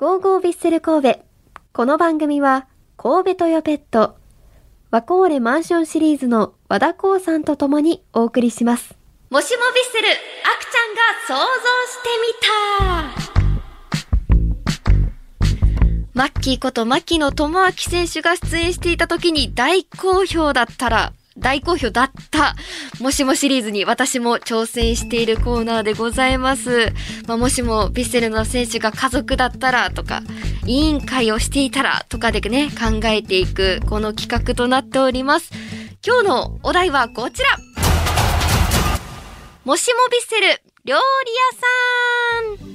ゴーゴービッセル神戸。この番組は、神戸トヨペット、ワコーレマンションシリーズの和田光さんと共にお送りします。もしもビッセル、あくちゃんが想像してみたマッキーこと牧野智明選手が出演していた時に大好評だったら、大好評だった、もしもシリーズに私も挑戦しているコーナーでございます。まあ、もしもヴィッセルの選手が家族だったらとか、委員会をしていたらとかでね、考えていくこの企画となっております。今日のお題はこちらもしもヴィッセル料理屋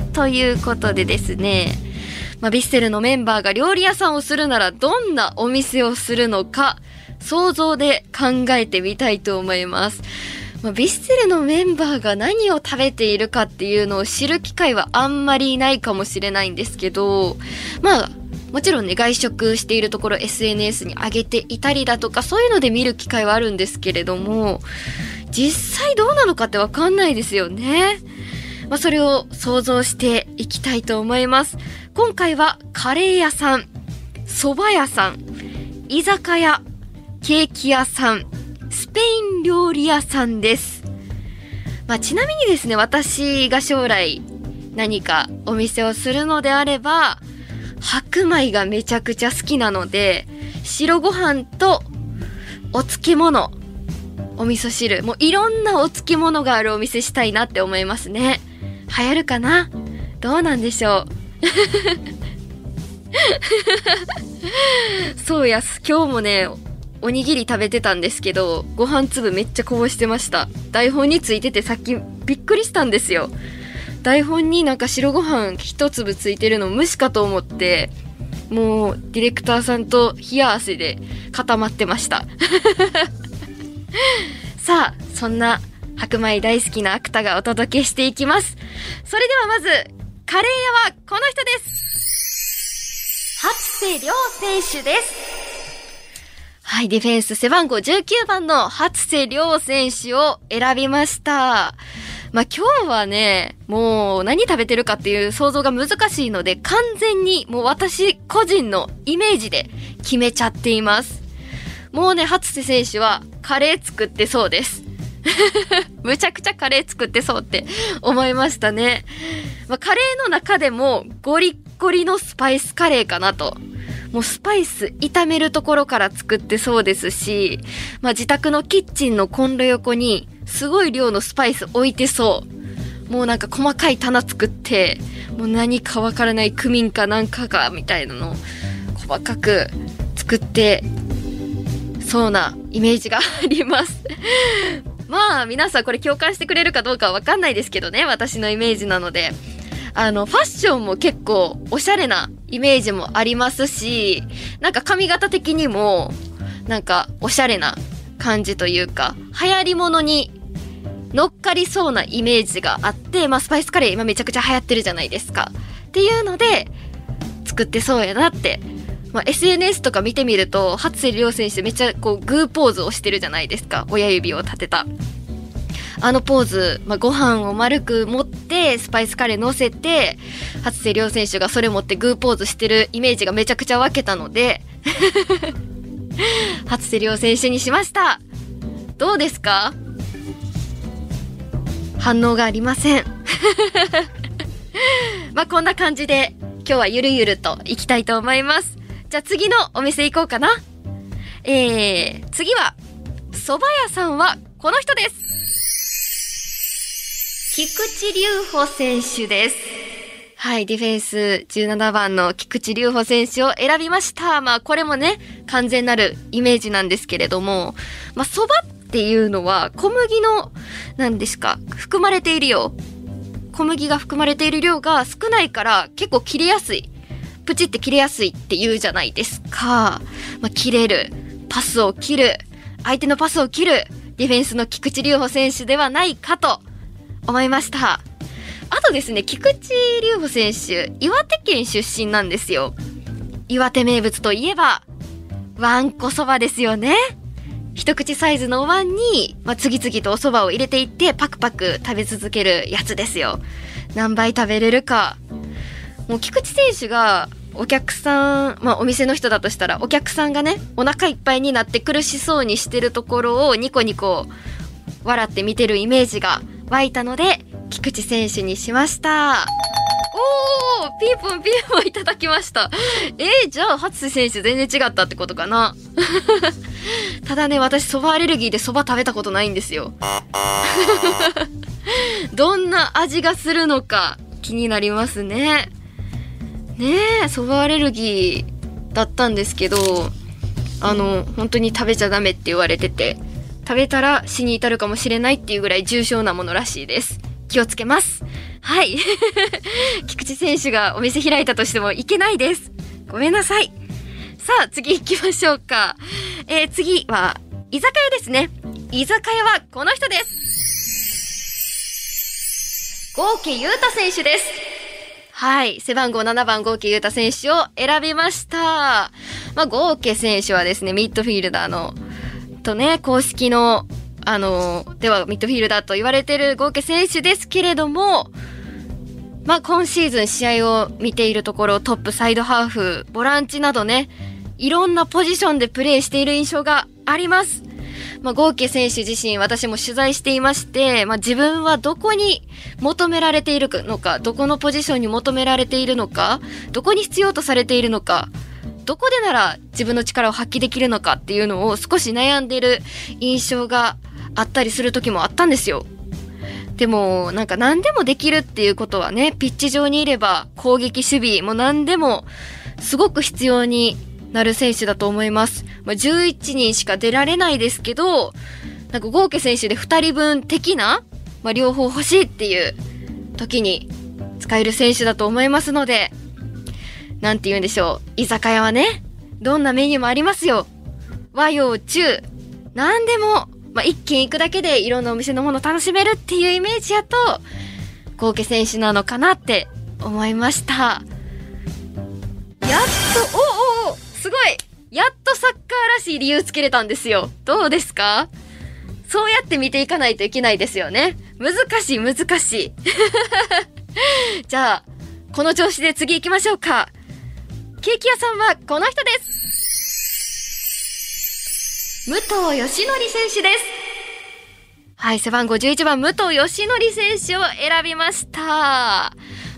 さんということでですね、まあ、ヴィッセルのメンバーが料理屋さんをするならどんなお店をするのか、想像で考えてみたいと思います。まあ、ヴィッセルのメンバーが何を食べているかっていうのを知る機会はあんまりないかもしれないんですけど、まあ、もちろんね、外食しているところ SNS に上げていたりだとか、そういうので見る機会はあるんですけれども、実際どうなのかってわかんないですよね。まあ、それを想像していきたいと思います。今回はカレー屋さん、蕎麦屋さん、居酒屋、ケーキ屋さん、スペイン料理屋さんです。まあ、ちなみにですね、私が将来何かお店をするのであれば、白米がめちゃくちゃ好きなので、白ご飯とお漬物、お味噌汁、もういろんなお漬物があるお店したいなって思いますね。流行るかな？どうなんでしょう？そうや、今日もね、おにぎり食べてたんですけど、ご飯粒めっちゃこぼしてました。台本についててさっきびっくりしたんですよ。台本になんか白ご飯一粒ついてるの無視かと思って、もうディレクターさんと冷や汗で固まってました。さあ、そんな白米大好きなアクタがお届けしていきます。それではまず、カレー屋はこの人です。初瀬亮選手です。はい、ディフェンス背番号19番の初瀬亮選手を選びました。まあ、今日はね、もう何食べてるかっていう想像が難しいので、完全にもう私個人のイメージで決めちゃっています。もうね、初瀬選手はカレー作ってそうです。むちゃくちゃカレー作ってそうって思いましたね。まあ、カレーの中でもゴリッゴリのスパイスカレーかなと。もうスパイス炒めるところから作ってそうですし、まあ、自宅のキッチンのコンロ横にすごい量のスパイス置いてそう。もうなんか細かい棚作って、もう何かわからないクミンかなんかかみたいなのを細かく作ってそうなイメージがあります。まあ皆さんこれ共感してくれるかどうかはわかんないですけどね、私のイメージなので。あの、ファッションも結構おしゃれなイメージもありますし、なんか髪型的にも、なんかおしゃれな感じというか、流行り物に乗っかりそうなイメージがあって、まあスパイスカレー今めちゃくちゃ流行ってるじゃないですか。っていうので、作ってそうやなって。まあ、SNS とか見てみると、初瀬亮選手めっちゃこうグーポーズをしてるじゃないですか。親指を立てた。あのポーズ、まあ、ご飯を丸く持って、スパイスカレー乗せて、初瀬亮選手がそれ持ってグーポーズしてるイメージがめちゃくちゃ分けたので、初瀬亮選手にしました。どうですか？反応がありません。まあ、こんな感じで、今日はゆるゆると行きたいと思います。じゃあ次のお店行こうかな。えー、次は、蕎麦屋さんはこの人です。菊池隆穂選手です。はい、ディフェンス17番の菊池隆穂選手を選びました。まあこれもね、完全なるイメージなんですけれども、まあ蕎麦っていうのは小麦の、何ですか、含まれている量。小麦が含まれている量が少ないから結構切れやすい。プチって切れやすいって言うじゃないですか。まあ、切れる。パスを切る。相手のパスを切る。ディフェンスの菊池隆穂選手ではないかと思いました。あとですね、菊池隆穂選手、岩手県出身なんですよ。岩手名物といえば、わんこそばですよね。一口サイズのお椀に、まあ、次々とお蕎麦を入れていって、パクパク食べ続けるやつですよ。何杯食べれるか。もう菊池選手がお客さん、まあお店の人だとしたらお客さんがね、お腹いっぱいになって苦しそうにしてるところをニコニコ笑って見てるイメージが湧いたので、菊池選手にしました。おーピーポンピーポンいただきました。えー、じゃあ、初瀬選手全然違ったってことかな？ただね、私、蕎麦アレルギーで蕎麦食べたことないんですよ。どんな味がするのか気になりますね。ねえ、蕎麦アレルギーだったんですけど、あの、本当に食べちゃダメって言われてて、食べたら死に至るかもしれないっていうぐらい重症なものらしいです。気をつけます。はい。菊池選手がお店開いたとしてもいけないです。ごめんなさい。さあ、次行きましょうか。えー、次は、居酒屋ですね。居酒屋はこの人です。合計優太選手です。はい。背番号7番合計優太選手を選びました。まあ、合計選手はですね、ミッドフィールダーのとね、公式の、あの、ではミッドフィールダーと言われてる合計選手ですけれども、まあ、今シーズン試合を見ているところ、トップサイドハーフ、ボランチなどね、いろんなポジションでプレーしている印象があります。まあ、合計選手自身、私も取材していまして、まあ、自分はどこに求められているのか、どこのポジションに求められているのか、どこに必要とされているのか、どこでなら自分の力を発揮できるのかっていうのを少し悩んでる印象があったりする時もあったんですよ。でも、なんか何でもできるっていうことはね、ピッチ上にいれば攻撃守備も何でもすごく必要になる選手だと思います。まあ、11人しか出られないですけど、なんか合計選手で2人分的な、まあ、両方欲しいっていう時に使える選手だと思いますので、なんて言うんでしょう。居酒屋はね、どんなメニューもありますよ。和洋中、なんでも、まあ、一軒行くだけでいろんなお店のもの楽しめるっていうイメージやと、高家選手なのかなって思いました。やっと、おおおすごいやっとサッカーらしい理由つけれたんですよ。どうですか？そうやって見ていかないといけないですよね。難しい難しい。じゃあ、この調子で次行きましょうか。ケーキ屋さんはこの人です。武藤義則選手です。はい、背番号11番、武藤義則選手を選びました。ま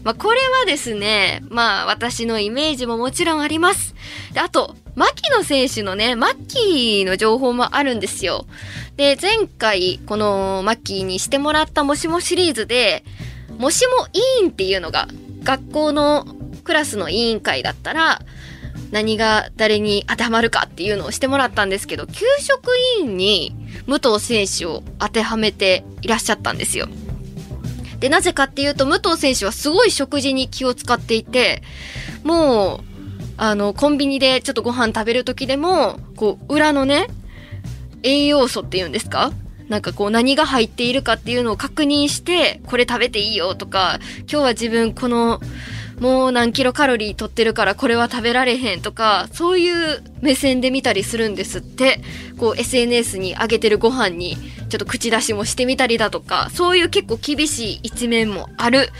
あ、これはですね、まあ、私のイメージももちろんあります。で、あと、牧野選手のね、マッキーの情報もあるんですよ。で、前回、このマッキーにしてもらったもしもシリーズで、もしも委員っていうのが、学校のクラスの委員会だったら、何が誰に当てはまるかっていうのをしてもらったんですけど、給食委員に武藤選手を当てはめていらっしゃったんですよ。で、なぜかっていうと、武藤選手はすごい食事に気を使っていて、もう、あの、コンビニでちょっとご飯食べる時でも、こう、裏のね、栄養素っていうんですか？なんかこう何が入っているかっていうのを確認して、これ食べていいよとか、今日は自分このもう何キロカロリー取ってるからこれは食べられへんとか、そういう目線で見たりするんですって、こう SNS に上げてるご飯にちょっと口出しもしてみたりだとか、そういう結構厳しい一面もある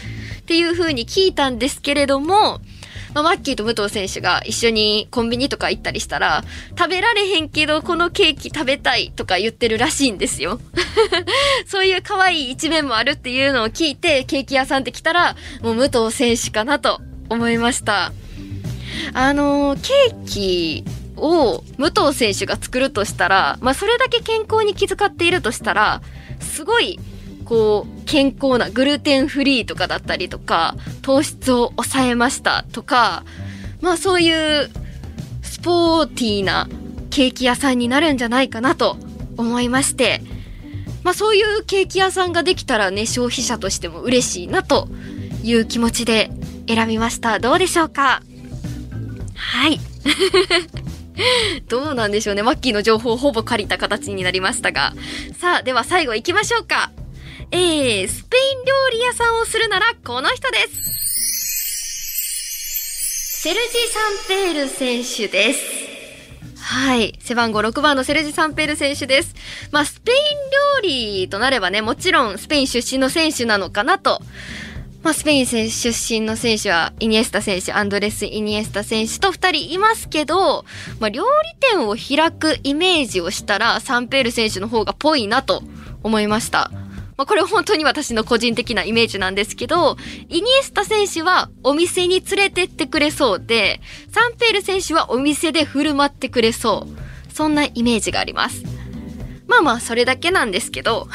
っていう風に聞いたんですけれども、まあ、マッキーと武藤選手が一緒にコンビニとか行ったりしたら、食べられへんけどこのケーキ食べたいとか言ってるらしいんですよ。そういう可愛い一面もあるっていうのを聞いて、ケーキ屋さんって来たら、もう武藤選手かなと思いました。あのー、ケーキを武藤選手が作るとしたら、まあ、それだけ健康に気遣っているとしたら、すごいこう、健康なグルテンフリーとかだったりとか、糖質を抑えましたとか、まあそういうスポーティーなケーキ屋さんになるんじゃないかなと思いまして、まあそういうケーキ屋さんができたらね、消費者としても嬉しいなという気持ちで選びました。どうでしょうか？はい。どうなんでしょうね。マッキーの情報をほぼ借りた形になりましたが。さあ、では最後行きましょうか。えー、スペイン料理屋さんをするならこの人です。セルジ・サンペール選手です。はい。背番号6番のセルジ・サンペール選手です。まあ、スペイン料理となればね、もちろんスペイン出身の選手なのかなとまあ、スペイン選手出身の選手は、イニエスタ選手、アンドレス・イニエスタ選手と二人いますけど、まあ、料理店を開くイメージをしたら、サンペール選手の方がぽいなと思いました。まあ、これ本当に私の個人的なイメージなんですけど、イニエスタ選手はお店に連れてってくれそうで、サンペール選手はお店で振る舞ってくれそう。そんなイメージがあります。まあまあ、それだけなんですけど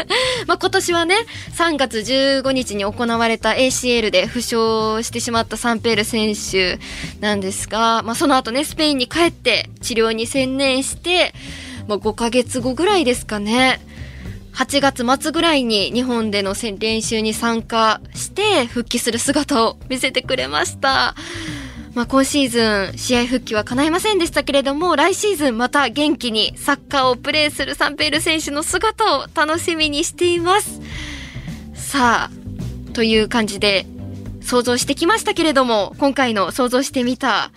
まあ今年はね、3月15日に行われた ACL で負傷してしまったサンペール選手なんですが、まあその後ね、スペインに帰って治療に専念して、まあ5ヶ月後ぐらいですかね。8月末ぐらいに日本での練習に参加して復帰する姿を見せてくれました。まあ、今シーズン試合復帰は叶いませんでしたけれども、来シーズンまた元気にサッカーをプレーするサンペール選手の姿を楽しみにしています。さあ、という感じで想像してきましたけれども、今回の想像してみた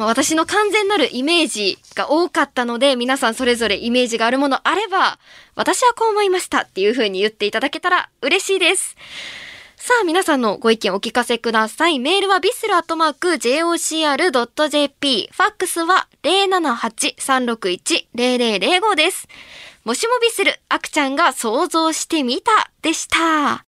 まあ、私の完全なるイメージが多かったので、皆さんそれぞれイメージがあるものあれば、私はこう思いましたっていう風に言っていただけたら嬉しいです。さあ、皆さんのご意見お聞かせください。メールはビスルアットマーク jocr.jp。ファックスは078-361-0005です。もしもビスル、アクちゃんが想像してみたでした。